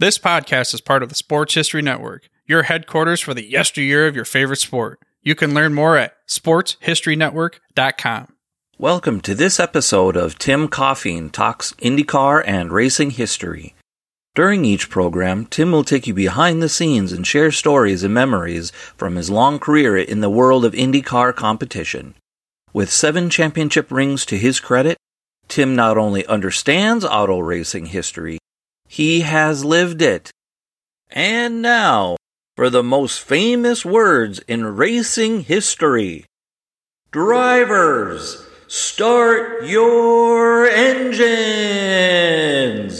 This podcast is part of the Sports History Network, your headquarters for the yesteryear of your favorite sport. You can learn more at sportshistorynetwork.com. Welcome to this episode of Tim Coffeen Talks IndyCar and Racing History. During each program, Tim will take you behind the scenes and share stories and memories from his long career in the world of IndyCar competition. With seven championship rings to his credit, Tim not only understands auto racing history, he has lived it. And now, for the most famous words in racing history. Drivers! Start your engines!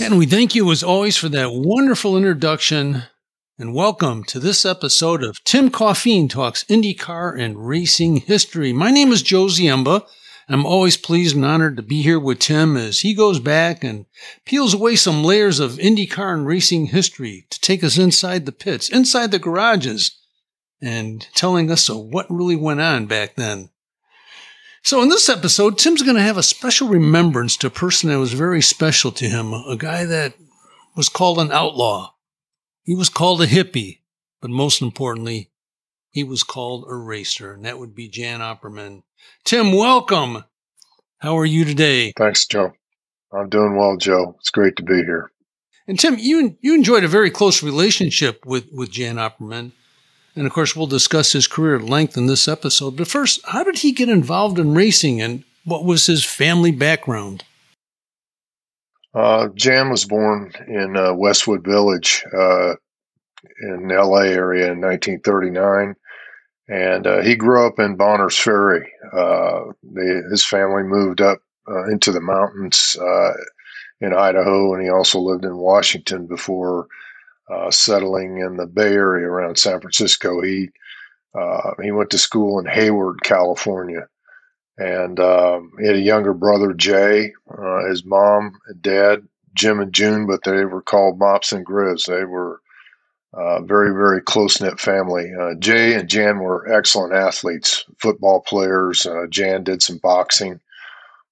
And we thank you as always for that wonderful introduction. And welcome to this episode of Tim Coffeen Talks IndyCar and Racing History. My name is Joe Ziemba. I'm always pleased and honored to be here with Tim as he goes back and peels away some layers of IndyCar and racing history to take us inside the pits, inside the garages, and telling us what really went on back then. So in this episode, Tim's going to have a special remembrance to a person that was very special to him, a guy that was called an outlaw. He was called a hippie, but most importantly, he was called a racer, and that would be Jan Opperman. Tim, welcome. How are you today? Thanks, Joe. I'm doing well, Joe. It's great to be here. And Tim, you you enjoyed a very close relationship with with Jan Opperman. And of course, we'll discuss his career at length in this episode. But first, how did he get involved in racing and what was his family background? Uh, Jan was born in uh, Westwood Village uh, in the LA area in 1939. And uh, he grew up in Bonners Ferry. Uh, they, his family moved up uh, into the mountains in Idaho, and he also lived in Washington before uh, settling in the Bay Area around San Francisco. He uh, he went to school in Hayward, California, and um, he had a younger brother, Jay. Uh, his mom and dad, Jim and June, but they were called Mops and Grizz. They were uh, very, very close knit family. Uh, Jay and Jan were excellent athletes, football players. Uh, Jan did some boxing,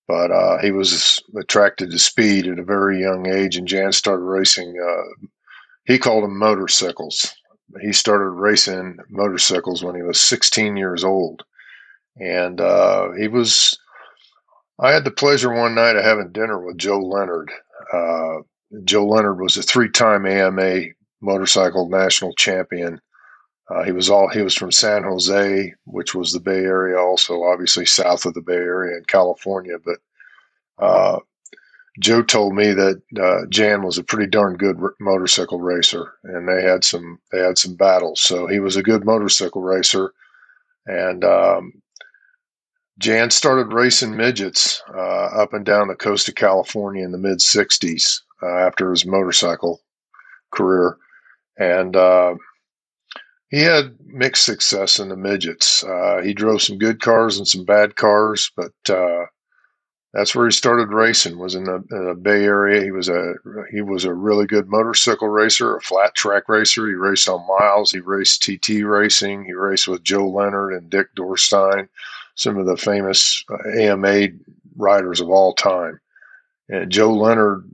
but he was attracted to speed at a very young age, and Jan started racing he called them motorcycles. He started racing motorcycles when he was 16 years old. And uh, he was, I had the pleasure one night of having dinner with Joe Leonard. Uh, Joe Leonard was a three time AMA motorcycle national champion. Uh, he was all he was from San Jose, which was the Bay Area, also obviously south of the Bay Area in California. But uh, Joe told me that uh, Jan was a pretty darn good r- motorcycle racer, and they had some they had some battles. So he was a good motorcycle racer, and um, Jan started racing midgets uh, up and down the coast of California in the mid '60s uh, after his motorcycle career, and uh, he had mixed success in the midgets. Uh, he drove some good cars and some bad cars, but uh, that's where he started racing. Was in the, in the, Bay Area. He was a he was a really good motorcycle racer, a flat track racer. He raced on miles. He raced TT racing. He raced with Joe Leonard and Dick Dorresteyn, some of the famous AMA uh, riders of all time. And Joe Leonard,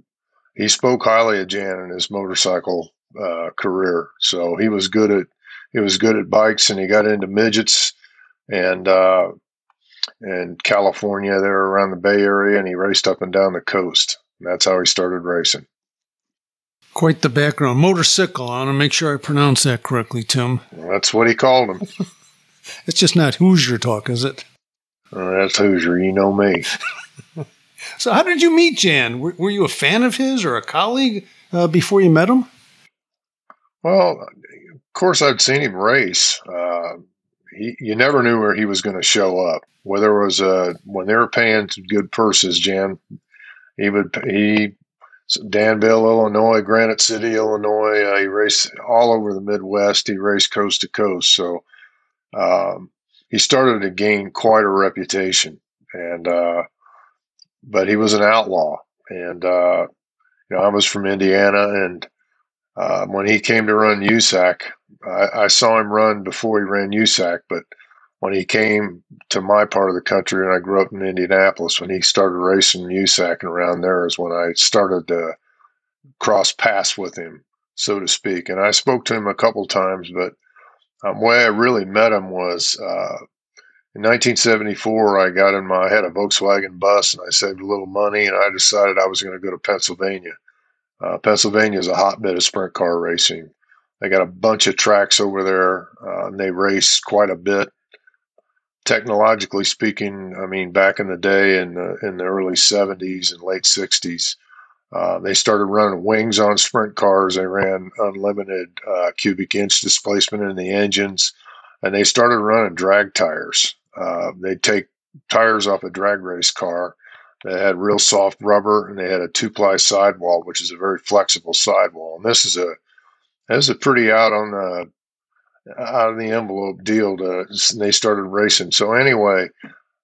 he spoke highly of Jan and his motorcycle uh, career. So he was good at he was good at bikes, and he got into midgets. And uh, in California, there around the Bay Area, and he raced up and down the coast. And that's how he started racing. Quite the background. Motorcycle. I want to make sure I pronounce that correctly, Tim. Well, that's what he called him. it's just not Hoosier talk, is it? Uh, that's Hoosier. You know me. so, how did you meet Jan? Were, were you a fan of his or a colleague uh, before you met him? Well, of course, I'd seen him race. Uh, he, you never knew where he was going to show up. Whether it was uh, when they were paying good purses, Jan, he would he Danville, Illinois, Granite City, Illinois. Uh, he raced all over the Midwest. He raced coast to coast. So um, he started to gain quite a reputation. And uh, but he was an outlaw. And uh, you know, I was from Indiana, and uh, when he came to run USAC, I, I, saw him run before he ran USAC. But when he came to my part of the country, and I grew up in Indianapolis, when he started racing USAC and around there is when I started to cross paths with him, so to speak. And I spoke to him a couple times, but um, way I really met him was uh, in 1974. I got in my I had a Volkswagen bus, and I saved a little money, and I decided I was going to go to Pennsylvania. Uh, Pennsylvania is a hotbed of sprint car racing. They got a bunch of tracks over there, uh, and they race quite a bit. Technologically speaking, I mean, back in the day, in the in the early 70s and late 60s, uh, they started running wings on sprint cars. They ran unlimited uh, cubic inch displacement in the engines, and they started running drag tires. Uh, they'd take tires off a drag race car that had real soft rubber, and they had a two ply sidewall, which is a very flexible sidewall. And this is a this is a pretty out on the out of the envelope deal. To they started racing. So anyway,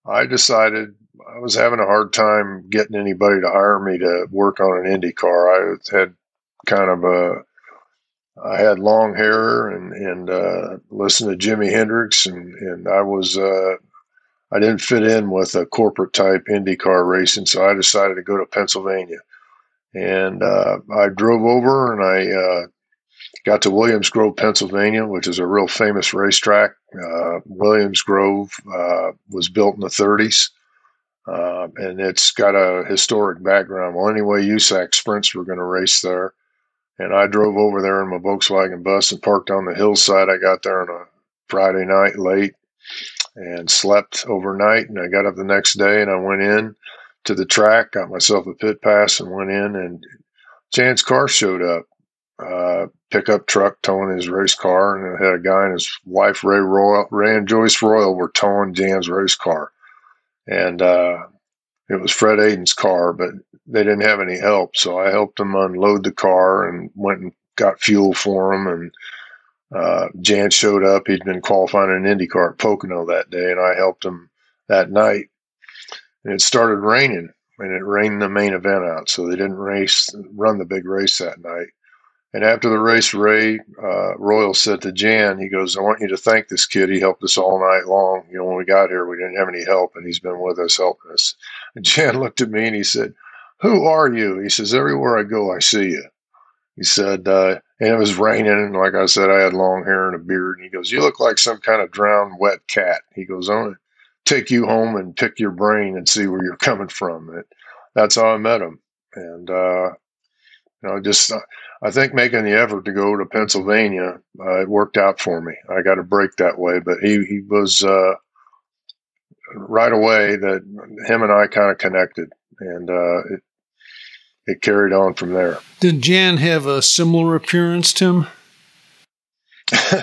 I decided I was having a hard time getting anybody to hire me to work on an Indy car. I had kind of a I had long hair and and uh, listened to Jimi Hendrix, and and I was uh, I didn't fit in with a corporate type IndyCar racing, so I decided to go to Pennsylvania, and uh, I drove over and I uh, got to Williams Grove, Pennsylvania, which is a real famous racetrack. Uh, Williams Grove uh, was built in the 30s. Uh, and it's got a historic background. Well, anyway, USAC sprints were going to race there. And I drove over there in my Volkswagen bus and parked on the hillside. I got there on a Friday night late and slept overnight. And I got up the next day and I went in to the track, got myself a pit pass, and went in. And Jan's car showed up. Uh, pickup truck towing his race car, and it had a guy and his wife Ray Royal, Ray and Joyce Royal were towing Jan's race car and uh, it was Fred Aiden's car, but they didn't have any help. So I helped them unload the car and went and got fuel for them. And uh, Jan showed up. He'd been qualifying in an Indy car at Pocono that day, and I helped him that night. And it started raining, and it rained the main event out, so they didn't race, run the big race that night. And after the race, Ray uh, Royal said to Jan, he goes, I want you to thank this kid. He helped us all night long. You know, when we got here, we didn't have any help, and he's been with us helping us. And Jan looked at me and he said, Who are you? He says, Everywhere I go, I see you. He said, uh, and it was raining. And like I said, I had long hair and a beard. And he goes, You look like some kind of drowned wet cat. He goes, I want to take you home and pick your brain and see where you're coming from. And that's how I met him. And, uh, you know, just uh, I think making the effort to go to Pennsylvania, uh, it worked out for me. I got a break that way, but he he was uh, right away that him and I kind of connected, and uh, it it carried on from there. Did Jan have a similar appearance, Tim?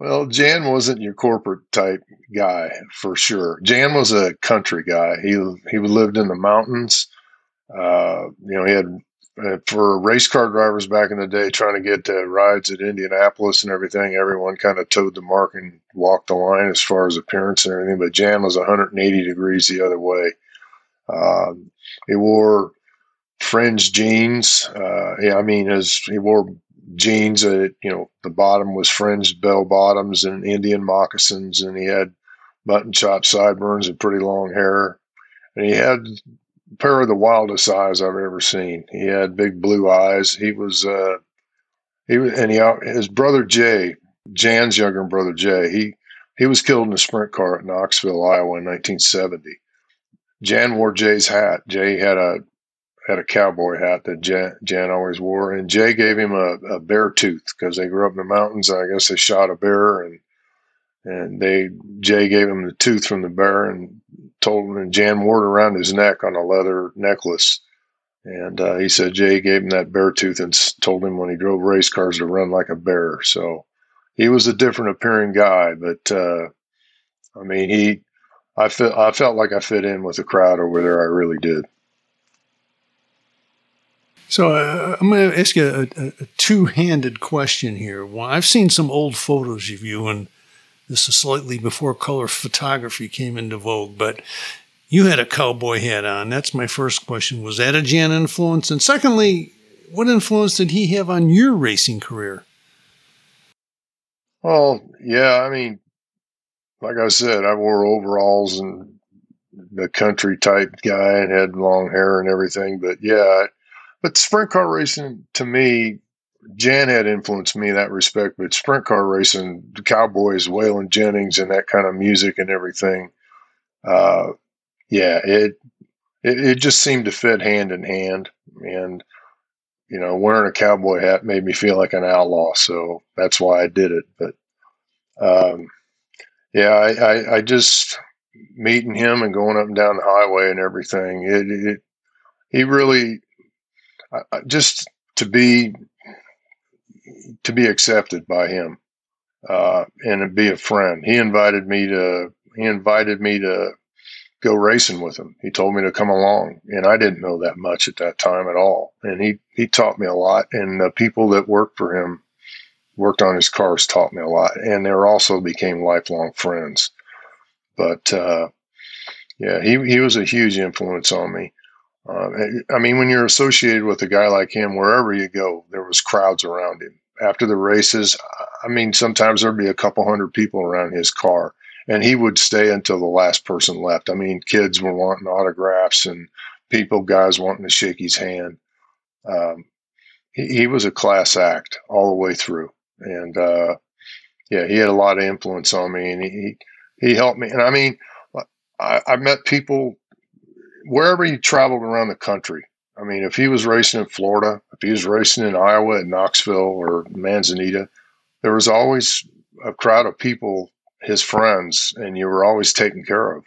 well, Jan wasn't your corporate type guy for sure. Jan was a country guy. He he lived in the mountains. Uh, you know, he had uh, for race car drivers back in the day trying to get uh, rides at Indianapolis and everything, everyone kind of towed the mark and walked the line as far as appearance and everything. But Jan was 180 degrees the other way. Um, he wore fringe jeans. Uh, yeah, I mean, his, he wore jeans you know, the bottom was fringed bell bottoms and Indian moccasins, and he had mutton chop sideburns and pretty long hair. And he had a pair of the wildest eyes I've ever seen. He had big blue eyes. He was, uh, he was, and he, his brother Jay, Jan's younger brother Jay, he, he was killed in a sprint car at Knoxville, Iowa in 1970. Jan wore Jay's hat. Jay had a, had a cowboy hat that Jan, Jan always wore, and Jay gave him a, a bear tooth because they grew up in the mountains. I guess they shot a bear, and and they Jay gave him the tooth from the bear and told him and Jan wore it around his neck on a leather necklace. And uh, he said Jay gave him that bear tooth and told him when he drove race cars to run like a bear. So he was a different appearing guy, but uh, I mean he, I felt I felt like I fit in with the crowd over there. I really did. So uh, I'm going to ask you a, a, a two-handed question here. Well, I've seen some old photos of you, and this is slightly before color photography came into vogue, but you had a cowboy hat on. That's my first question. Was that a Jan influence? And secondly, what influence did he have on your racing career? Well, yeah, I mean, like I said, I wore overalls and the country type guy and had long hair and everything. But yeah, but sprint car racing to me, Jan had influenced me in that respect. But sprint car racing, the Cowboys, Waylon Jennings, and that kind of music and everything, uh, yeah, it, it it just seemed to fit hand in hand. And you know, wearing a cowboy hat made me feel like an outlaw, so that's why I did it. But um, yeah, I, I, I just meeting him and going up and down the highway and everything. It, it he really just to be to be accepted by him uh, and be a friend. He invited me to he invited me to go racing with him. He told me to come along, and I didn't know that much at that time at all. And he he taught me a lot, and the people that worked for him worked on his cars taught me a lot, and they also became lifelong friends. But uh, yeah, he he was a huge influence on me. Uh, I mean, when you're associated with a guy like him, wherever you go, there was crowds around him. After the races, I mean, sometimes there'd be a couple hundred people around his car, and he would stay until the last person left. I mean, kids were wanting autographs and people, guys wanting to shake his hand. Um, he, he, was a class act all the way through, and uh, yeah, he had a lot of influence on me, and he he helped me. And I mean, I, I met people wherever he traveled around the country. I mean, if he was racing in Florida, if he was racing in Iowa at Knoxville or Manzanita, there was always a crowd of people, his friends, and you were always taken care of.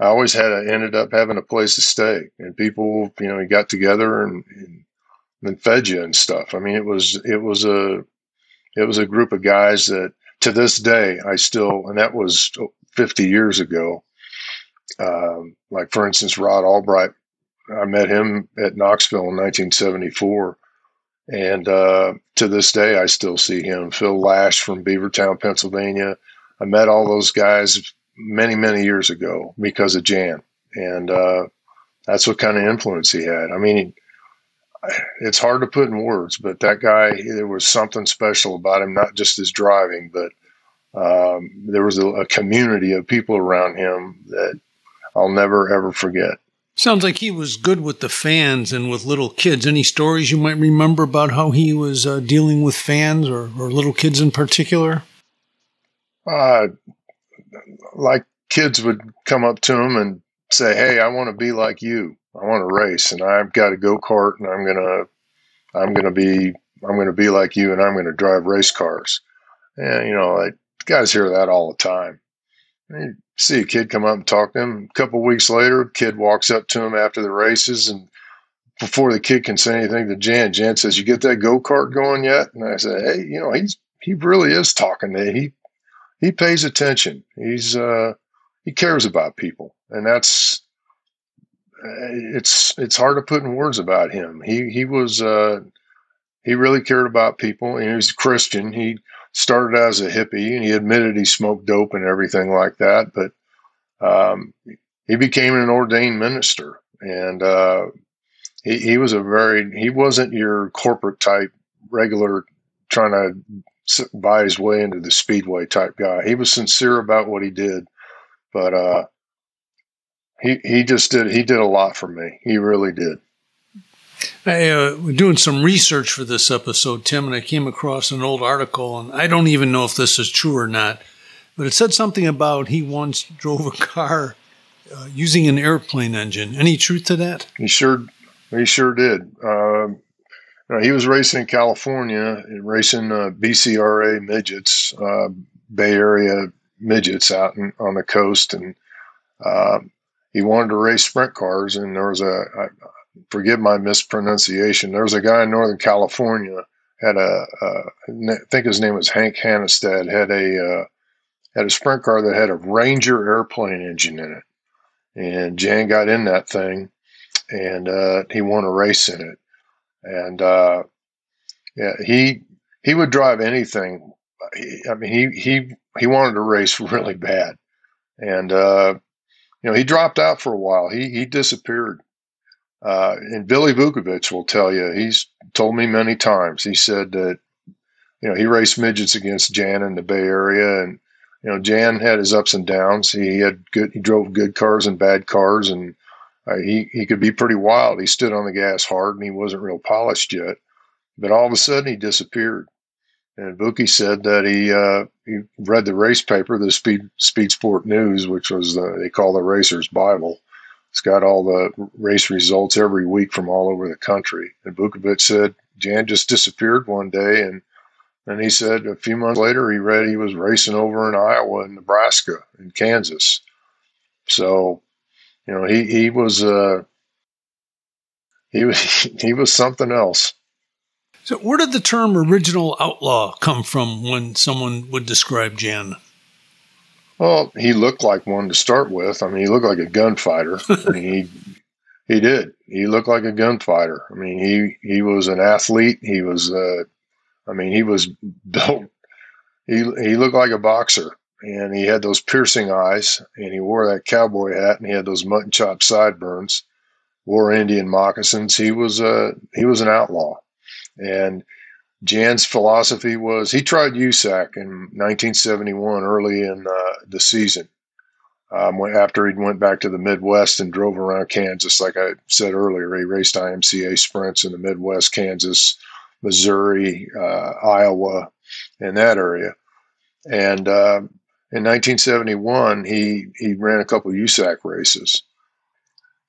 I always had a, ended up having a place to stay, and people, you know, he got together and, and then fed you and stuff. I mean, it was it was a it was a group of guys that to this day I still, and that was 50 years ago. Um, like for instance, Rod Albright, I met him at Knoxville in 1974, and uh, to this day I still see him. Phil Lash from Beavertown, Pennsylvania. I met all those guys many many years ago because of Jan, and uh, that's what kind of influence he had. I mean. it's hard to put in words, but that guy, there was something special about him, not just his driving, but um, there was a, a, community of people around him that I'll never ever forget. Sounds like he was good with the fans and with little kids. Any stories you might remember about how he was uh, dealing with fans or, or little kids in particular? Uh, like kids would come up to him and say, "Hey, I want to be like you. I want to race, and I've got a go kart, and I'm gonna, I'm gonna be, I'm gonna be like you, and I'm gonna drive race cars." And you know, like, guys hear that all the time. See a kid come up and talk to him. A couple weeks later, kid walks up to him after the races, and before the kid can say anything to Jan, Jan says, "You get that go kart going yet?" And I said, "Hey, you know, he's he really is talking to he he pays attention. He's uh he cares about people, and that's it's it's hard to put in words about him. He he was uh he really cared about people, and he was a Christian. He started as a hippie and he admitted he smoked dope and everything like that, but um, he became an ordained minister and uh, he, he was a very he wasn't your corporate type regular trying to buy his way into the speedway type guy. He was sincere about what he did, but uh, he he just did he did a lot for me. He really did. I uh, doing some research for this episode, Tim, and I came across an old article, and I don't even know if this is true or not, but it said something about he once drove a car uh, using an airplane engine. Any truth to that? He sure, he sure did. Uh, he was racing in California, racing uh, BCRA midgets, uh, Bay Area midgets out in, on the coast, and uh, he wanted to race sprint cars. And there was a, forgive my mispronunciation. There was a guy in Northern California had a, I think his name was Hank Hannestad had a uh, had a sprint car that had a Ranger airplane engine in it, and Jan got in that thing, and uh, he won a race in it. and uh, yeah, he he would drive anything. I mean, he he he wanted to race really bad, and uh, you know he dropped out for a while. He he disappeared. Uh, and Billy Vukovich will tell you. He's told me many times. He said that you know he raced midgets against Jan in the Bay Area, and you know Jan had his ups and downs. He had good. He drove good cars and bad cars, and uh, he he could be pretty wild. He stood on the gas hard, and he wasn't real polished yet. But all of a sudden, he disappeared. And Vukie said that he uh, he read the race paper, the Speed Speed Sport News, which was the, they call the Racer's Bible. It's got all the race results every week from all over the country. And Vukovich said Jan just disappeared one day, and and he said a few months later he read he was racing over in Iowa and Nebraska and Kansas. So, you know, he he was uh, he was he was something else. So, where did the term original outlaw come from when someone would describe Jan? Well, he looked like one to start with. I mean, he looked like a gunfighter. I mean, he he did. He looked like a gunfighter. I mean, he he was an athlete. He was. Uh, I mean, he was built. He he looked like a boxer, and he had those piercing eyes, and he wore that cowboy hat, and he had those mutton chop sideburns. Wore Indian moccasins. He was a he was an outlaw. And Jan's philosophy was he tried USAC in 1971, early in uh, the season. Um, after he went back to the Midwest and drove around Kansas, like I said earlier, he raced IMCA sprints in the Midwest, Kansas, Missouri, uh, Iowa, and that area. And uh, in 1971, he he ran a couple USAC races.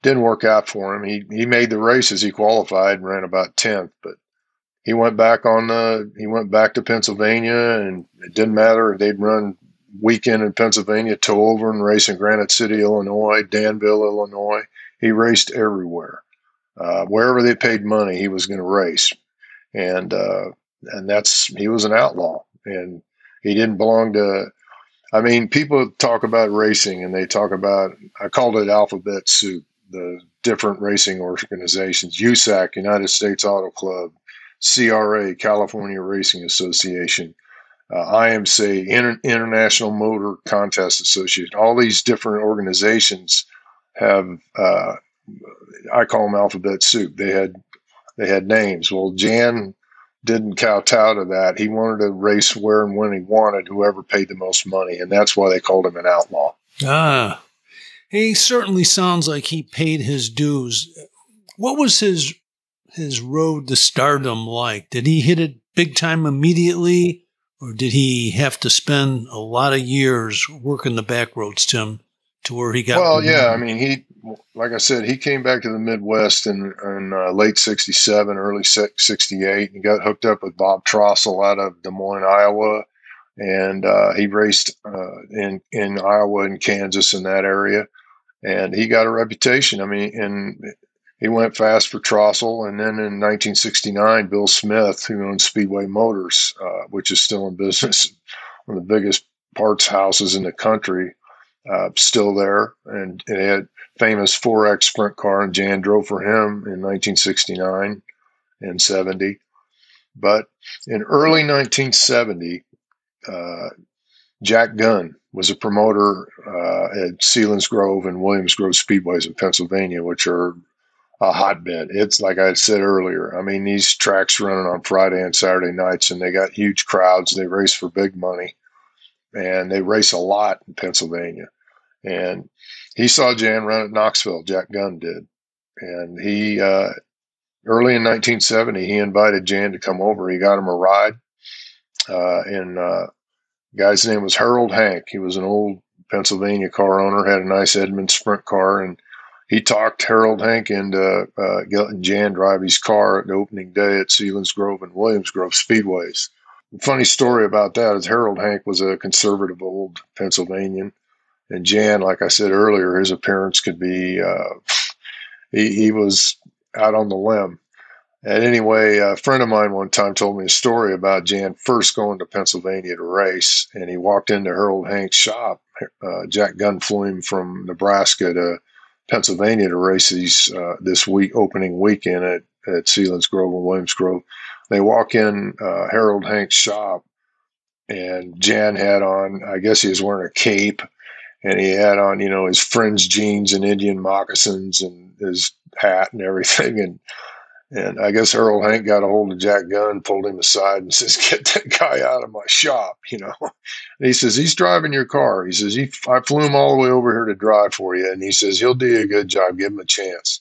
Didn't work out for him. He he made the races. He qualified and ran about 10th, but he went back on the he went back to Pennsylvania, and it didn't matter. They'd run weekend in Pennsylvania, tow over and race in Granite City, Illinois, Danville, Illinois. He raced everywhere. Uh, wherever they paid money, he was going to race, and uh, and that's he was an outlaw, and he didn't belong to. I mean, people talk about racing, and they talk about. I called it alphabet soup. The different racing organizations: USAC, United States Auto Club, CRA, California Racing Association, uh, Inter- International Motor Contest Association. All these different organizations have, uh, I call them alphabet soup. They had they had names. Well, Jan didn't kowtow to that. He wanted to race where and when he wanted, whoever paid the most money, and that's why they called him an outlaw. Ah, he certainly sounds like he paid his dues. What was his his road to stardom like? Did he hit it big time immediately, or did he have to spend a lot of years working the back roads, Tim, to where he got? Well, yeah, I mean, he, like I said, he came back to the Midwest in, in uh, late '67, early '68. He got hooked up with Bob Trostle out of Des Moines, Iowa, and uh, he raced uh, in in Iowa and Kansas in that area and he got a reputation. I mean, and he went fast for Trostle, and then in 1969, Bill Smith, who owns Speedway Motors, uh, which is still in business, one of the biggest parts houses in the country, uh, still there, and it had famous 4X sprint car, and Jan drove for him in 1969 and 70. But in early 1970, uh, Jack Gunn was a promoter uh, at Selinsgrove and Williams Grove Speedways in Pennsylvania, which are a hotbed. It's like I said earlier. I mean, these tracks running on Friday and Saturday nights, and they got huge crowds. They race for big money, and they race a lot in Pennsylvania. And he saw Jan run at Knoxville. Jack Gunn did, and he uh, early in 1970 he invited Jan to come over. He got him a ride, uh, and uh, guy's name was Harold Hank. He was an old Pennsylvania car owner, had a nice Edmund Sprint car, and he talked Harold Hank into uh, letting Jan drive his car at the opening day at Selinsgrove and Williams Grove Speedways. Funny story about that is Harold Hank was a conservative old Pennsylvanian, and Jan, like I said earlier, his appearance could be uh, he, he was out on the limb. And anyway, a friend of mine one time told me a story about Jan first going to Pennsylvania to race, and he walked into Harold Hank's shop. Uh, Jack Gunn flew him from Nebraska to Pennsylvania to race these uh, this week opening weekend at, at Selinsgrove and Williams Grove. They walk in uh, Harold Hank's shop, and Jan had on, I guess he was wearing a cape, and he had on, you know, his fringe jeans and Indian moccasins and his hat and everything. And and I guess Earl Hank got a hold of Jack Gunn, pulled him aside, and says, "Get that guy out of my shop." You know, and he says he's driving your car. He says he, I flew him all the way over here to drive for you, and he says he'll do a good job. Give him a chance.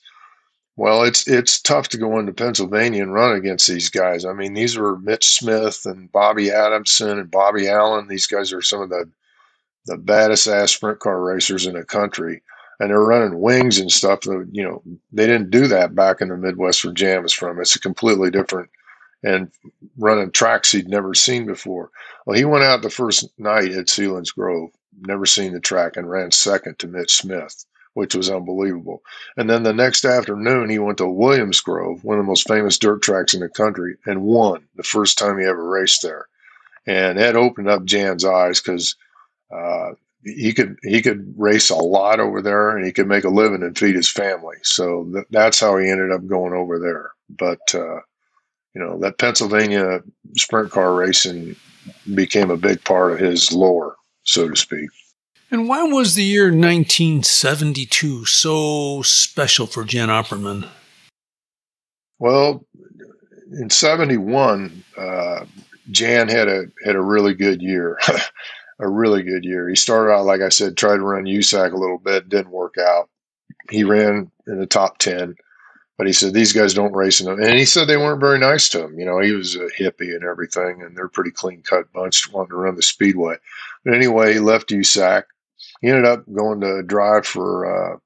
Well, it's it's tough to go into Pennsylvania and run against these guys. I mean, these were Mitch Smith and Bobby Adamson and Bobby Allen. These guys are some of the the baddest ass sprint car racers in the country and they're running wings and stuff. That, you know, they didn't do that back in the Midwest where Jan was from. It's a completely different and running tracks he'd never seen before. Well, he went out the first night at Selinsgrove, never seen the track, and ran second to Mitch Smith, which was unbelievable. And then the next afternoon, he went to Williams Grove, one of the most famous dirt tracks in the country, and won the first time he ever raced there. And that opened up Jan's eyes because uh, he could he could race a lot over there and he could make a living and feed his family. So th- that's how he ended up going over there. But uh, you know that Pennsylvania sprint car racing became a big part of his lore, so to speak. And why was the year 1972 so special for Jan Opperman? Well, in '71, uh, Jan had a had a really good year. a really good year. He started out, like I said, tried to run USAC a little bit, didn't work out. He ran in the top 10, but he said, these guys don't race them. And he said they weren't very nice to him. You know, he was a hippie and everything, and they're pretty clean cut bunch wanting to run the speedway. But anyway, he left USAC. He ended up going to drive for uh, a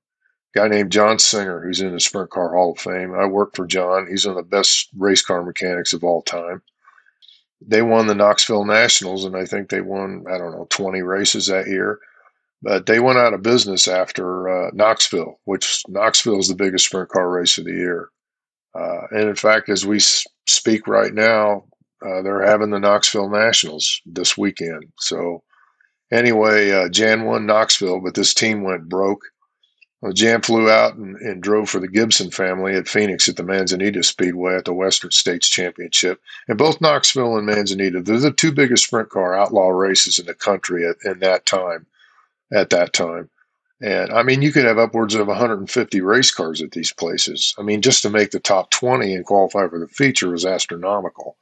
guy named John Singer, who's in the Sprint Car Hall of Fame. I worked for John. He's one of the best race car mechanics of all time they won the Knoxville Nationals, and I think they won I don't know twenty races that year. But they went out of business after uh, Knoxville, which Knoxville is the biggest sprint car race of the year. Uh, and in fact, as we speak right now, uh, they're having the Knoxville Nationals this weekend. So anyway, uh, Jan won Knoxville, but this team went broke. Well, Jan flew out and, and, drove for the Gibson family at Phoenix at the Manzanita Speedway at the Western States Championship. And both Knoxville and Manzanita, they're the two biggest sprint car outlaw races in the country at, in that time. At that time. And I mean, you could have upwards of 150 race cars at these places. I mean, just to make the top 20 and qualify for the feature was astronomical.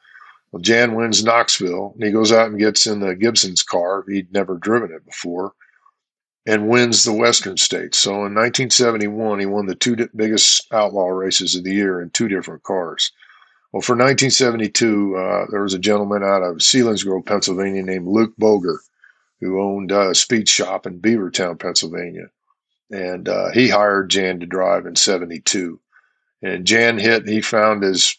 Well, Jan wins Knoxville, and he goes out and gets in the Gibson's car. He'd never driven it before and wins the Western States. So in 1971, he won the two biggest outlaw races of the year in two different cars. Well, for 1972, uh, there was a gentleman out of Selinsgrove, Pennsylvania, named Luke Boger, who owned a speed shop in Beavertown, Pennsylvania, and uh, he hired Jan to drive in '72. And Jan hit. He found his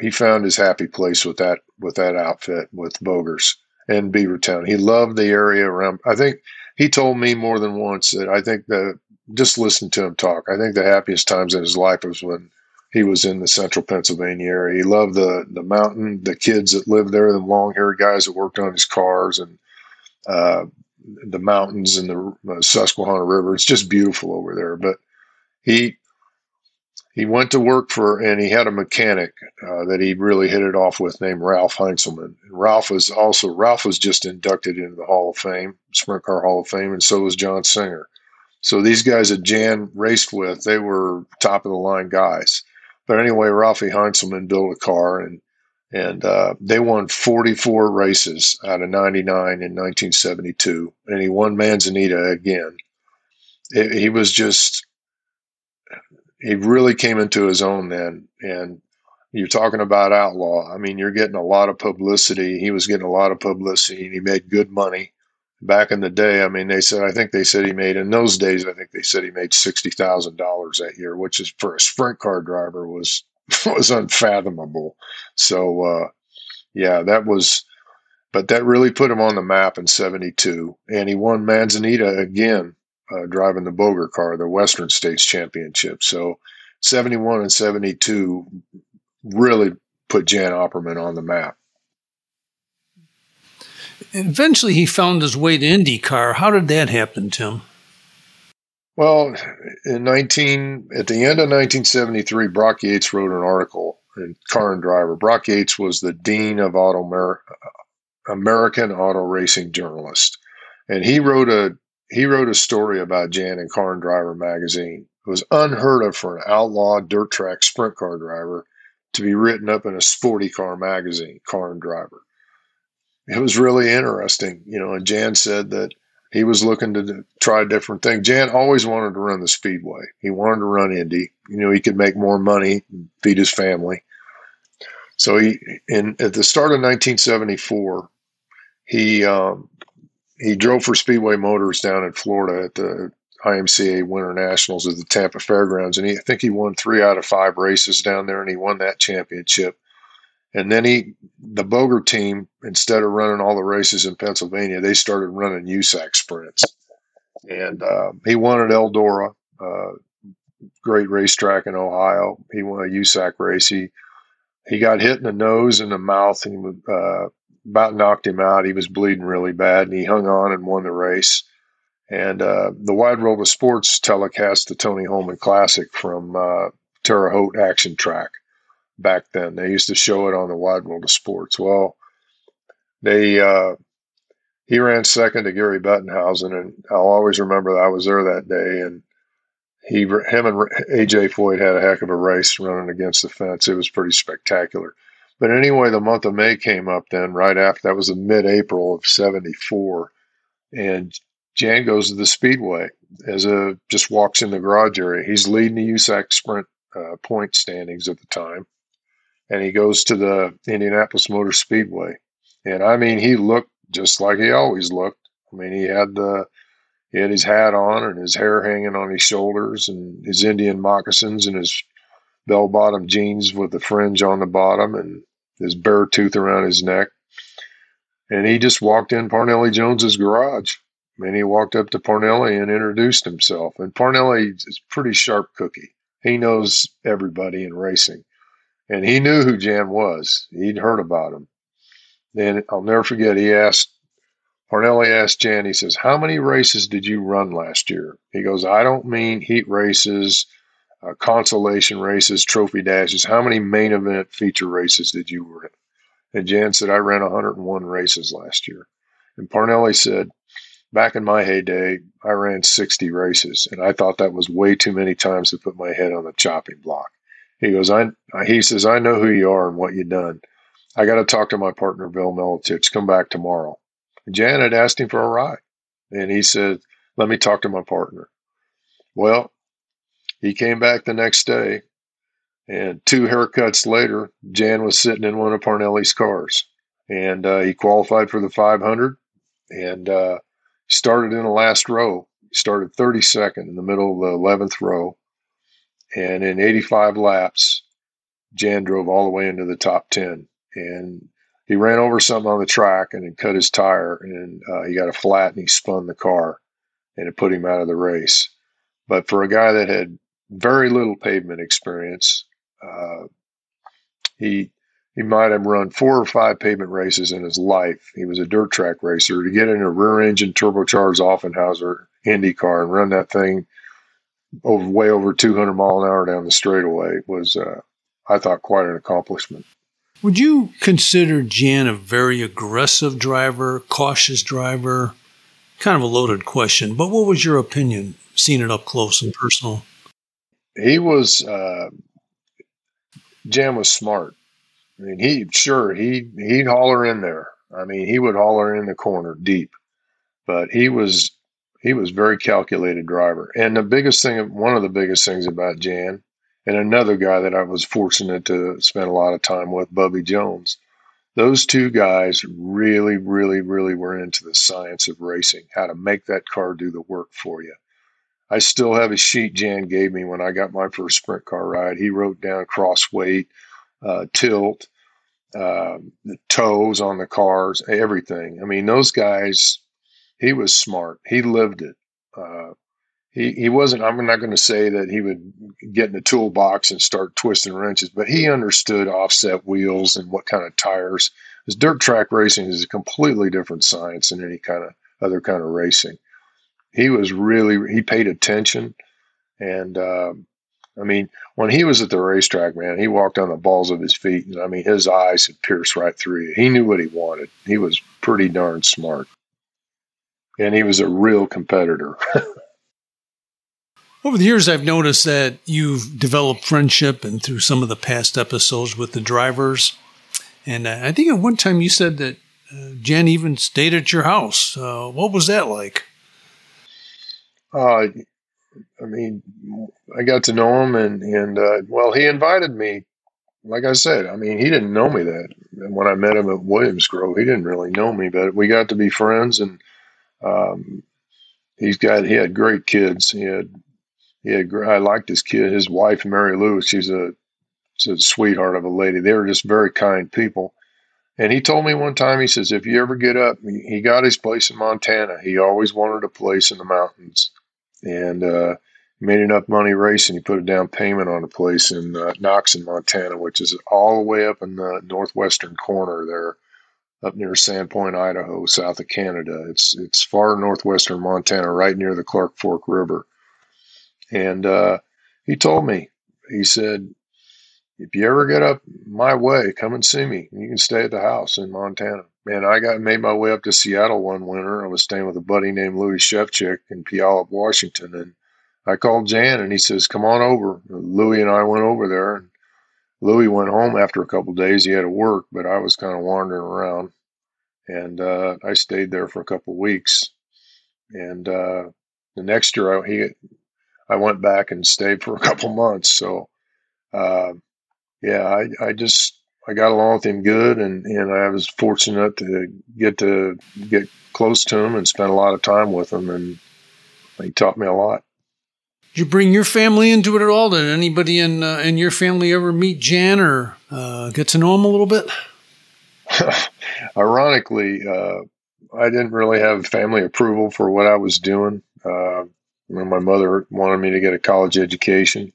he found his happy place with that with that outfit with Bogers in Beavertown. He loved the area around. I think he told me more than once that I think that just listen to him talk. I think the happiest times in his life was when he was in the central Pennsylvania area. He loved the the mountain, the kids that lived there, the long haired guys that worked on his cars, and uh, the mountains and the Susquehanna River. It's just beautiful over there. But he he went to work for, and he had a mechanic uh, that he really hit it off with named Ralph Heinzelman. And Ralph was also, Ralph was just inducted into the Hall of Fame, Sprint Car Hall of Fame, and so was John Singer. So these guys that Jan raced with, they were top of the line guys. But anyway, Ralphie Heinzelman built a car and and uh, they won 44 races out of 99 in 1972, and he won Manzanita again. It, he was just he really came into his own then. And you're talking about outlaw. I mean, you're getting a lot of publicity. He was getting a lot of publicity and he made good money. Back in the day, I mean, they said, I think they said he made, in those days, I think they said he made $60,000 that year, which is for a sprint car driver was, was unfathomable. So, uh, yeah, that was, but that really put him on the map in 72. And he won Manzanita again uh, driving the Boger car, the Western States Championship. So 71 and 72 really put Jan Opperman on the map. Eventually, he found his way to IndyCar. How did that happen, Tim? Well, in 19 at the end of 1973, Brock Yates wrote an article and car and driver. Brock Yates was the dean of auto Amer- American auto racing journalist, and he wrote a he wrote a story about Jan in Car and Driver magazine. It was unheard of for an outlaw dirt track sprint car driver to be written up in a sporty car magazine, Car and Driver. It was really interesting, you know. And Jan said that he was looking to try a different thing. Jan always wanted to run the speedway. He wanted to run Indy. You know, he could make more money, feed his family. So he, in at the start of 1974, he um, he drove for Speedway Motors down in Florida at the IMCA Winter Nationals at the Tampa Fairgrounds, and he, I think he won three out of five races down there, and he won that championship. And then he, the Boger team, instead of running all the races in Pennsylvania, they started running USAC sprints. And uh, he won at Eldora, uh, great racetrack in Ohio. He won a USAC race. He he got hit in the nose and the mouth, and uh, about knocked him out. He was bleeding really bad, and he hung on and won the race. And uh, the Wide World of Sports telecast the Tony Hulman Classic from uh, Terre Haute Action Track back then. They used to show it on the Wide World of Sports. Well, they uh, he ran second to Gary Bettenhausen, and I'll always remember that I was there that day. And he, him, and AJ Foyt had a heck of a race running against the fence. It was pretty spectacular. But anyway, the month of May came up then, right after that was the mid April of 74. And Jan goes to the speedway as a just walks in the garage area. He's leading the USAC sprint uh, point standings at the time and he goes to the Indianapolis Motor Speedway. And I mean, he looked just like he always looked. I mean, he had the he had his hat on and his hair hanging on his shoulders and his Indian moccasins and his bell bottom jeans with the fringe on the bottom and his bare tooth around his neck. And he just walked in Parnelli Jones's garage. And he walked up to Parnelli and introduced himself. And Parnelli is pretty sharp cookie. He knows everybody in racing and he knew who Jan was. He'd heard about him. And I'll never forget. He asked Parnelli asked Jan. He says, "How many races did you run last year?" He goes, "I don't mean heat races, uh, consolation races, trophy dashes. How many main event feature races did you run?" And Jan said, "I ran 101 races last year." And Parnelli said, "Back in my heyday, I ran 60 races, and I thought that was way too many times to put my head on the chopping block." He goes, I, he says, I know who you are and what you've done. I got to talk to my partner, Vel Miletich. Come back tomorrow. Janet asked him for a ride. And he said, let me talk to my partner. Well, he came back the next day and two haircuts later, Jan was sitting in one of Parnelli's cars and uh, he qualified for the 500 and uh, started in the last row. He started 32nd in the middle of the 11th row and in 85 laps, Jan drove all the way into the top 10. And he ran over something on the track and cut his tire and uh, he got a flat and he spun the car and it put him out of the race. But for a guy that had very little pavement experience, uh, he he might have run four or five pavement races in his life. He was a dirt track racer. To get in a rear engine turbocharged Offenhauser Indy car and run that thing over way over 200 mile an hour down the straightaway was, uh, I thought, quite an accomplishment. Would you consider Jan a very aggressive driver, cautious driver? Kind of a loaded question, but what was your opinion, seeing it up close and personal? He was, uh, Jan was smart. I mean, he sure he he'd holler in there. I mean, he would holler in the corner deep, but he was he was very calculated driver. And the biggest thing, one of the biggest things about Jan, and another guy that I was fortunate to spend a lot of time with, Bubby Jones. Those two guys really, really, really were into the science of racing, how to make that car do the work for you. I still have a sheet Jan gave me when I got my first sprint car ride. He wrote down cross weight, uh, tilt, uh, the toes on the cars, everything. I mean, those guys he was smart. He lived it. Uh, he, he wasn't, I'm not going to say that he would get in the toolbox and start twisting wrenches, but he understood offset wheels and what kind of tires. Because dirt track racing is a completely different science than any kind of other kind of racing. He was really, he paid attention. And uh, I mean, when he was at the racetrack, man, he walked on the balls of his feet, and I mean, his eyes had pierced right through you. He knew what he wanted. He was pretty darn smart, and he was a real competitor. Over the years, I've noticed that you've developed friendship and through some of the past episodes with the drivers. And uh, I think at one time you said that uh, Jan even stayed at your house. Uh, what was that like? Uh, I mean, I got to know him, and and uh, well, he invited me. Like I said, I mean, he didn't know me that when I met him at Williams Grove. He didn't really know me, but we got to be friends, and um, he's got he had great kids. He had he had I liked his kid, his wife Mary Lou. She's a she's a sweetheart of a lady. They were just very kind people. And he told me one time, he says, if you ever get up, he got his place in Montana. He always wanted a place in the mountains and uh, made enough money racing. He put a down payment on a place in uh, Noxon Montana, which is all the way up in the northwestern corner there, up near Sandpoint, Idaho, south of Canada. It's it's far northwestern Montana, right near the Clark Fork River. And uh, he told me, he said, if you ever get up my way, come and see me. You can stay at the house in Montana. Man, I got made my way up to Seattle one winter. I was staying with a buddy named Louis Shevchik in Puyallup, Washington, and I called Jan and he says, "Come on over." Louis and I went over there, and Louis went home after a couple days. He had to work, but I was kind of wandering around, and uh, I stayed there for a couple weeks. And uh, the next year, I, he, I went back and stayed for a couple months. So, uh, yeah, I, I just I got along with him good, and, and I was fortunate to get to get close to him and spend a lot of time with him, and he taught me a lot. Did you bring your family into it at all? Did anybody in uh, in your family ever meet Jan or uh, get to know him a little bit? Ironically, uh, I didn't really have family approval for what I was doing. Uh, my mother wanted me to get a college education.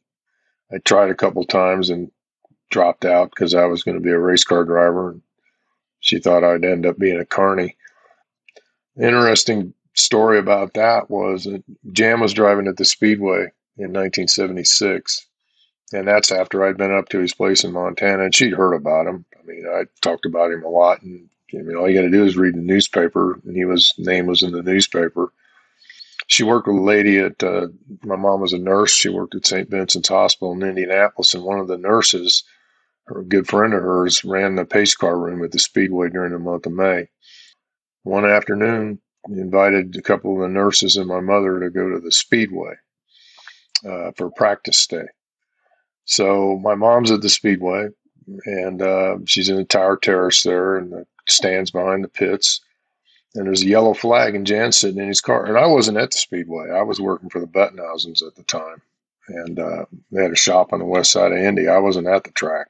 I tried a couple times and dropped out because I was going to be a race car driver. And she thought I'd end up being a carny. Interesting story about that was that Jan was driving at the Speedway in 1976. And that's after I'd been up to his place in Montana and she'd heard about him. I mean, I talked about him a lot. And I mean, all you got to do is read the newspaper. And he was, name was in the newspaper. She worked with a lady at, uh, my mom was a nurse. She worked at St. Vincent's Hospital in Indianapolis. And one of the nurses a good friend of hers ran the pace car room at the Speedway during the month of May. One afternoon, he invited a couple of the nurses and my mother to go to the Speedway uh, for practice day. So my mom's at the Speedway, and uh, she's in the tower terrace there, and the stands behind the pits. And there's a yellow flag, and Jan's sitting in his car. And I wasn't at the Speedway; I was working for the Bettenhausens at the time, and uh, they had a shop on the west side of Indy. I wasn't at the track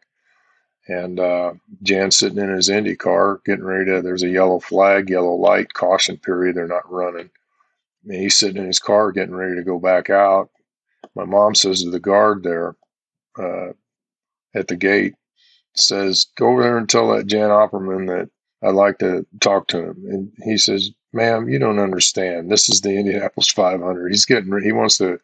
and uh, Jan's sitting in his Indy car, getting ready to. There's a yellow flag, yellow light, caution period. They're not running. And he's sitting in his car, getting ready to go back out. My mom says to the guard there uh, at the gate, says, "Go over there and tell that Jan Opperman that I'd like to talk to him." And he says, "Ma'am, you don't understand. This is the Indianapolis 500. He's getting. He wants to."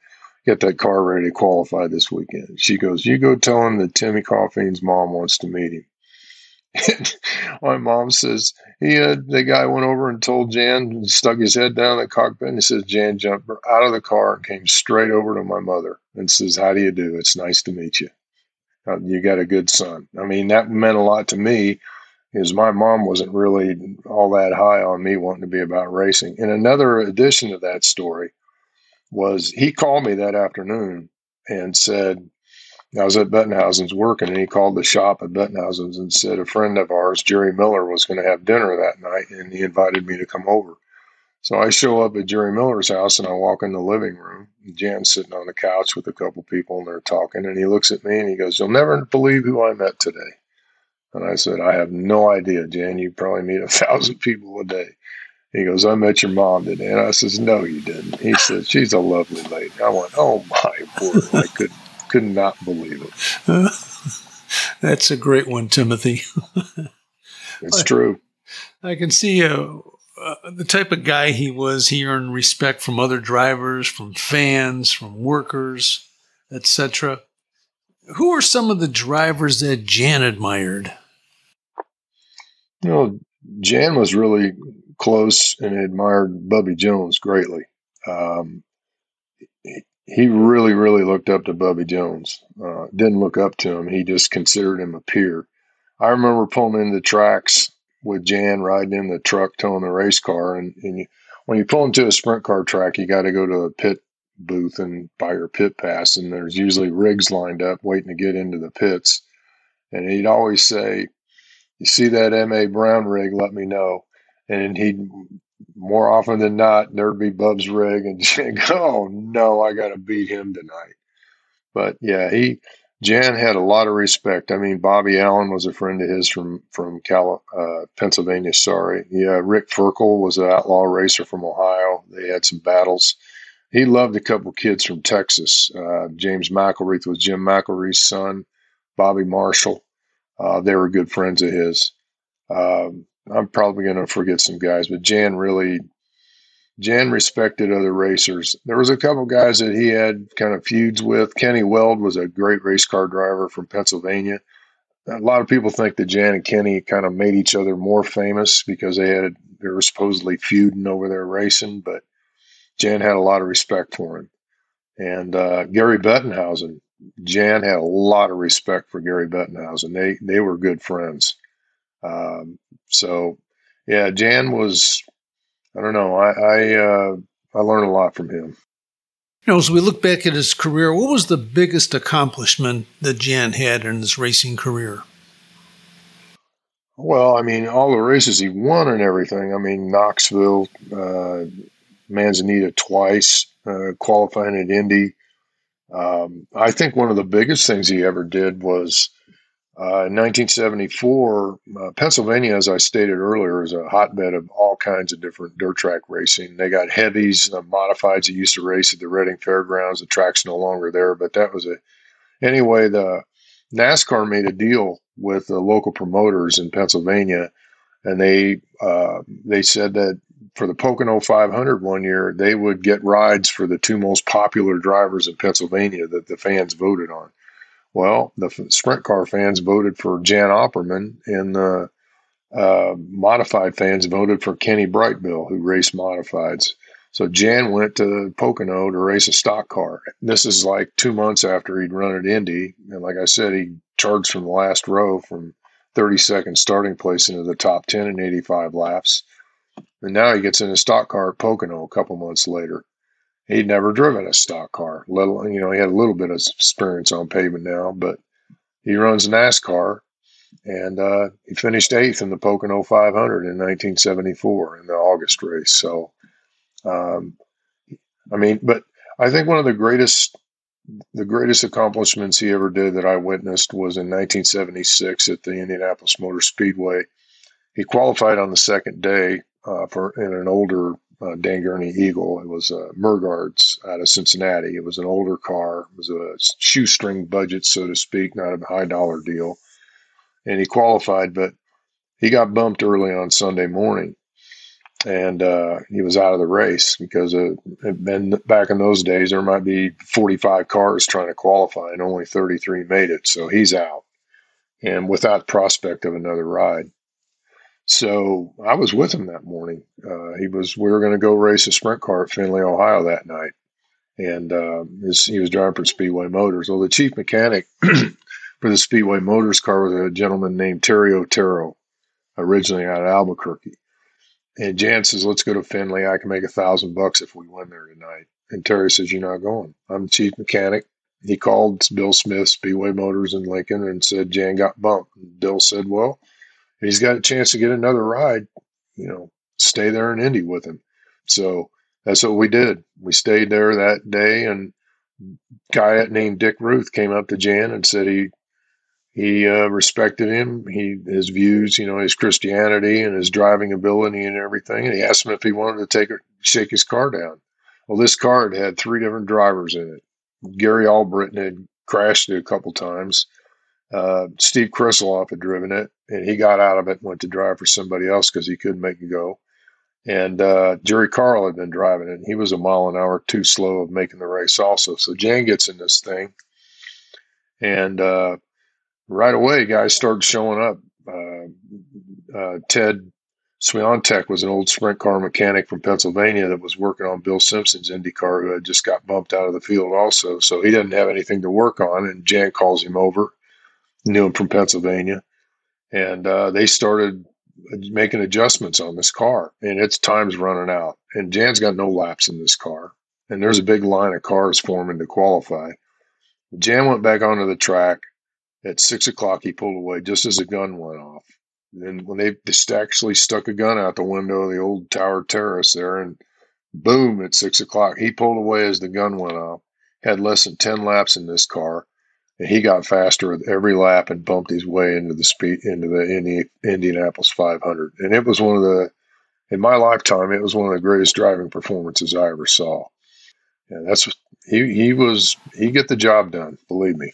Get that car ready to qualify this weekend. She goes, You go tell him that Timmy Coffeen's mom wants to meet him. My mom says, he had, the guy went over and told Jan, and stuck his head down in the cockpit, and he says, Jan jumped out of the car and came straight over to my mother and says, How do you do? It's nice to meet you. Uh, you got a good son. I mean, that meant a lot to me because my mom wasn't really all that high on me wanting to be about racing. And another addition to that story was he called me that afternoon and said, I was at Bettenhausen's working, and he called the shop at Bettenhausen's and said a friend of ours, Jerry Miller, was going to have dinner that night, and he invited me to come over. So I show up at Jerry Miller's house, and I walk in the living room. Jan's sitting on the couch with a couple people, and they're talking. And he looks at me and he goes, "You'll never believe who I met today." And I said, "I have no idea, Jan. You probably meet a thousand people a day." He goes, I met your mom today. And I says, No, you didn't. He says, She's a lovely lady. I went, Oh my word. I could could not believe it. That's a great one, Timothy. it's true. I can see uh, uh, the type of guy he was. He earned respect from other drivers, from fans, from workers, etc. Who are some of the drivers that Jan admired? You know, Jan was really close and admired Bubby Jones greatly. Um, he really, really looked up to Bubby Jones. Uh, didn't look up to him. He just considered him a peer. I remember pulling into the tracks with Jan riding in the truck towing the race car. And, and you, when you pull into a sprint car track, you got to go to a pit booth and buy your pit pass. And there's usually rigs lined up waiting to get into the pits. And he'd always say, You see that M.A. Brown rig, let me know. And he'd more often than not, there'd be Bub's rig, and go, oh no, I got to beat him tonight. But yeah, he Jan had a lot of respect. I mean, Bobby Allen was a friend of his from from Cal, uh, Pennsylvania. Sorry, yeah. Rick Ferkel was an outlaw racer from Ohio. They had some battles. He loved a couple kids from Texas. Uh, James McElreath was Jim McElreath's son. Bobby Marshall. Uh, they were good friends of his. Um, I'm probably going to forget some guys, but Jan really, Jan respected other racers. There was a couple guys that he had kind of feuds with. Kenny Weld was a great race car driver from Pennsylvania. A lot of people think that Jan and Kenny kind of made each other more famous because they had they were supposedly feuding over their racing, but Jan had a lot of respect for him. And uh, Gary Bettenhausen, Jan had a lot of respect for Gary Bettenhausen. They they were good friends. Um, so, yeah, Jan was, I don't know, I I, uh, I learned a lot from him. You know, as we look back at his career, what was the biggest accomplishment that Jan had in his racing career? Well, I mean, all the races he won and everything. I mean, Knoxville, uh, Manzanita twice, uh, qualifying at Indy. Um, I think one of the biggest things he ever did was uh, in 1974, uh, Pennsylvania, as I stated earlier, is a hotbed of all kinds of different dirt track racing. They got heavies, the modifieds that used to race at the Reading Fairgrounds. The track's no longer there, but that was a anyway. The NASCAR made a deal with the local promoters in Pennsylvania, and they uh, they said that for the Pocono 500 one year, they would get rides for the two most popular drivers in Pennsylvania that the fans voted on. Well, the sprint car fans voted for Jan Opperman, and the uh, modified fans voted for Kenny Brightbill, who raced modifieds. So Jan went to Pocono to race a stock car. This is like two months after he'd run at Indy, and like I said, he charged from the last row from 32nd starting place into the top 10 in 85 laps. And now he gets in a stock car at Pocono a couple months later he'd never driven a stock car. Little, you know, he had a little bit of experience on pavement now, but he runs NASCAR, and uh, he finished eighth in the Pocono 500 in 1974 in the August race. So, um, I mean, but I think one of the greatest the greatest accomplishments he ever did that I witnessed was in 1976 at the Indianapolis Motor Speedway. He qualified on the second day uh, for in an older uh, Dan Gurney Eagle. It was a Mergard's out of Cincinnati. It was an older car. It was a shoestring budget, so to speak, not a high dollar deal. And he qualified, but he got bumped early on Sunday morning, and uh, he was out of the race because and back in those days there might be 45 cars trying to qualify, and only 33 made it. So he's out, and without prospect of another ride. So I was with him that morning. Uh, he was we were going to go race a sprint car at Findlay, Ohio that night, and uh, his, he was driving for Speedway Motors. Well, the chief mechanic for the Speedway Motors car was a gentleman named Terry Otero, originally out of Albuquerque. And Jan says, "Let's go to Findlay. I can make a thousand bucks if we win there tonight." And Terry says, "You're not going. I'm the chief mechanic." He called Bill Smith, Speedway Motors in Lincoln, and said Jan got bumped. And Bill said, "Well." He's got a chance to get another ride, you know, stay there in Indy with him. So that's what we did. We stayed there that day, and guy named Dick Ruth came up to Jan and said he he uh, respected him. He his views, you know, his Christianity and his driving ability and everything. And he asked him if he wanted to take shake his car down. Well, this car had had three different drivers in it. Gary Albritton had crashed it a couple times. Uh, Steve Krisloff had driven it, and he got out of it and went to drive for somebody else because he couldn't make it go. And uh, Jerry Karl had been driving it, and he was a mile an hour too slow of making the race also. So Jan gets in this thing, And uh, right away, guys started showing up. Uh, uh, Ted Swiatek was an old sprint car mechanic from Pennsylvania that was working on Bill Simpson's Indy car, who had just got bumped out of the field also. So he didn't have anything to work on. And Jan calls him over, knew him from Pennsylvania. And uh, they started making adjustments on this car. And its time's running out. And Jan's got no laps in this car. And there's a big line of cars forming to qualify. Jan went back onto the track. At six o'clock, he pulled away just as a gun went off. And when they just actually stuck a gun out the window of the old tower terrace there, and boom, at six o'clock, he pulled away as the gun went off. Had less than 10 laps in this car, and he got faster with every lap and bumped his way into the speed into the Indi- Indianapolis 500. And it was one of the, in my lifetime, it was one of the greatest driving performances I ever saw. And that's he he was he get the job done. Believe me.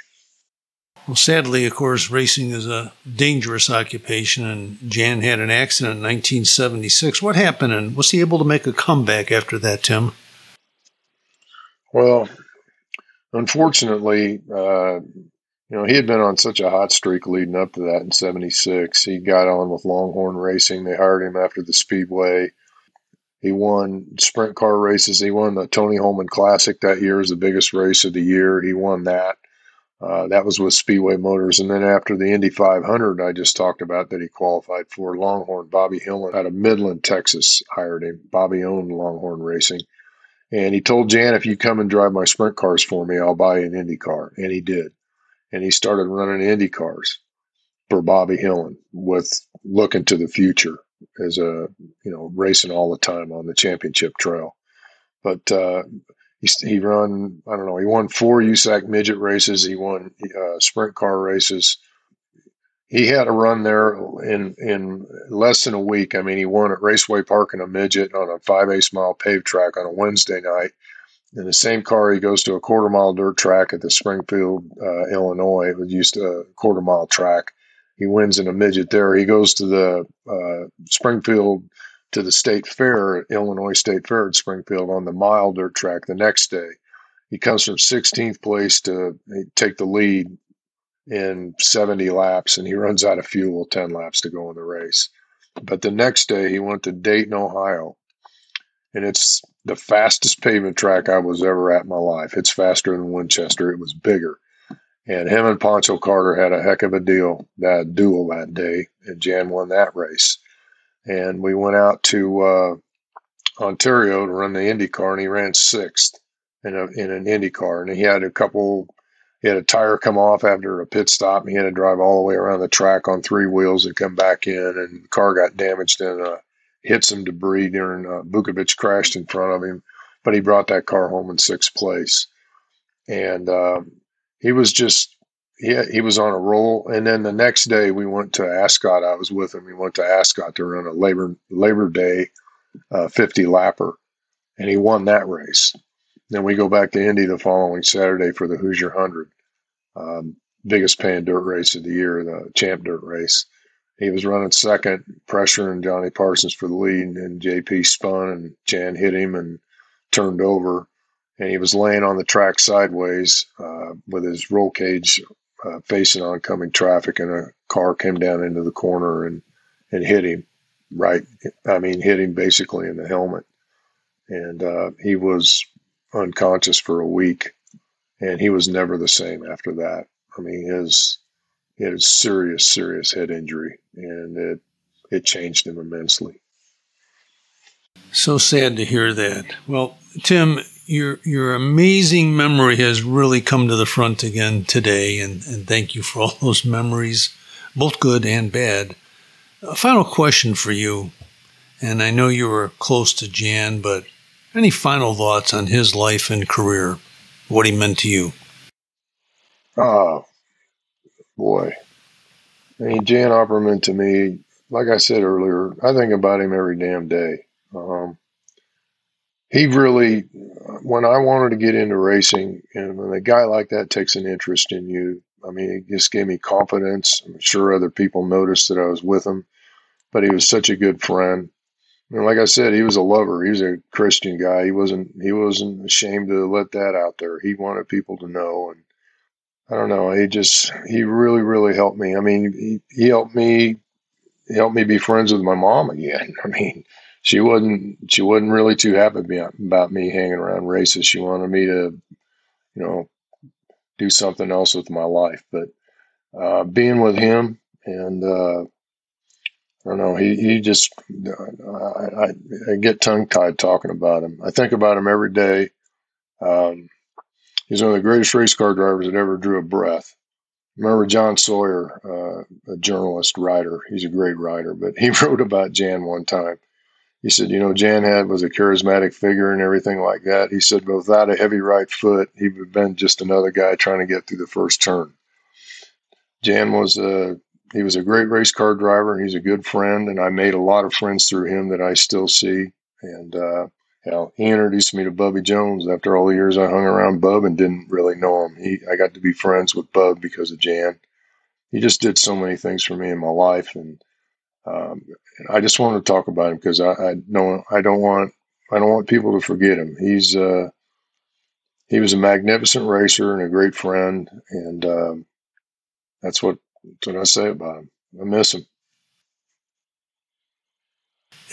Well, sadly, of course, racing is a dangerous occupation, and Jan had an accident in 1976. What happened, and was he able to make a comeback after that, Tim? Well, unfortunately, uh, you know, he had been on such a hot streak leading up to that in 76. He got on with Longhorn Racing. They hired him after the Speedway. He won sprint car races. He won the Tony Hulman Classic that year, was the biggest race of the year. He won that. Uh, that was with Speedway Motors. And then after the Indy 500, I just talked about that he qualified for Longhorn. Bobby Hillin out of Midland, Texas, hired him. Bobby owned Longhorn Racing. And he told Jan, if you come and drive my sprint cars for me, I'll buy you an Indy car. And he did. And he started running Indy cars for Bobby Hillin with looking to the future as a, you know, racing all the time on the championship trail. But uh, he, he run I don't know he won four USAC midget races. He won uh, sprint car races. He had a run there in in less than a week. I mean, he won at Raceway Park in a midget on a five eighths mile paved track on a Wednesday night. In the same car, he goes to a quarter mile dirt track at the Springfield, uh, Illinois. It was used a quarter mile track. He wins in a midget there. He goes to the uh, Springfield to the state fair, Illinois State Fair at Springfield on the mile dirt track the next day. He comes from 16th place to take the lead in 70 laps and he runs out of fuel 10 laps to go in the race. But the next day he went to Dayton, Ohio. And it's the fastest pavement track I was ever at in my life. It's faster than Winchester. It was bigger. And him and Pancho Carter had a heck of a deal, that duel that day, and Jan won that race and we went out to uh, Ontario to run the Indy car, and he ran sixth in a in an Indy car, and he had a couple. He had a tire come off after a pit stop, and he had to drive all the way around the track on three wheels and come back in, and the car got damaged and uh, hit some debris during uh, Vukovich crashed in front of him, but he brought that car home in sixth place, and um, he was just he, he was on a roll. And then the next day we went to Ascot. I was with him. We went to Ascot to run a Labor Labor Day uh, 50 lapper, and he won that race. Then we go back to Indy the following Saturday for the Hoosier Hundred, um, biggest paying dirt race of the year, the Champ Dirt race. He was running second, pressuring Johnny Parsons for the lead, and JP spun and Jan hit him and turned over and he was laying on the track sideways uh, with his roll cage uh, facing oncoming traffic, and a car came down into the corner and and hit him right. I mean, hit him basically in the helmet, and uh, he was unconscious for a week, and he was never the same after that. I mean, his he had a serious, serious head injury, and it it changed him immensely. So sad to hear that. Well, Tim, your your amazing memory has really come to the front again today, and, and thank you for all those memories, both good and bad. A final question for you, and I know you were close to Jan, but any final thoughts on his life and career, what he meant to you? Oh, boy. I mean, Jan Opperman to me, like I said earlier, I think about him every damn day. Um, he really, when I wanted to get into racing, and when a guy like that takes an interest in you, I mean, it just gave me confidence. I'm sure other people noticed that I was with him, but he was such a good friend. And like I said, he was a lover. He was a Christian guy. He wasn't. He wasn't ashamed to let that out there. He wanted people to know, and I don't know. He just he really really helped me. I mean, he, he helped me he helped me be friends with my mom again. I mean, she wasn't she wasn't really too happy about me hanging around races. She wanted me to, you know, do something else with my life. But uh, being with him and uh, I don't know, he he just I, I, I get tongue tied talking about him. I think about him every day. Um, he's one of the greatest race car drivers that ever drew a breath. Remember John Sawyer, uh, a journalist writer. He's a great writer, but he wrote about Jan one time. He said, you know, Jan had was a charismatic figure and everything like that. He said, but without a heavy right foot, he would have been just another guy trying to get through the first turn. Jan was a he was a great race car driver. He's a good friend, and I made a lot of friends through him that I still see. And uh, you know, he introduced me to Bubby Jones after all the years I hung around Bub and didn't really know him. He, I got to be friends with Bub because of Jan. He just did so many things for me in my life, and um, I just wanted to talk about him because I, I don't, I don't want, I don't want people to forget him. He's, uh, he was a magnificent racer and a great friend, and um, that's what, that's what I say about him. I miss him.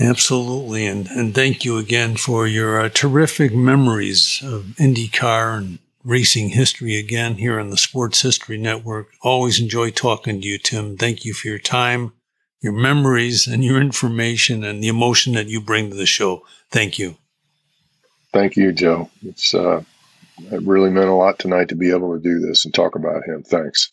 Absolutely. And, and thank you again for your uh, terrific memories of IndyCar and racing history again here on the Sports History Network. Always enjoy talking to you, Tim. Thank you for your time, your memories, and your information and the emotion that you bring to the show. Thank you. Thank you, Joe. It's uh, it really meant a lot tonight to be able to do this and talk about him. Thanks.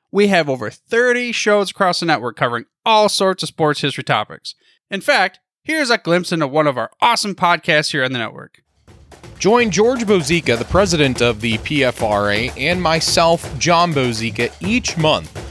we have over 30 shows across the network covering all sorts of sports history topics. In fact, here's a glimpse into one of our awesome podcasts here on the network. Join George Bozeka, the president of the PFRA, and myself, John Bozeka, each month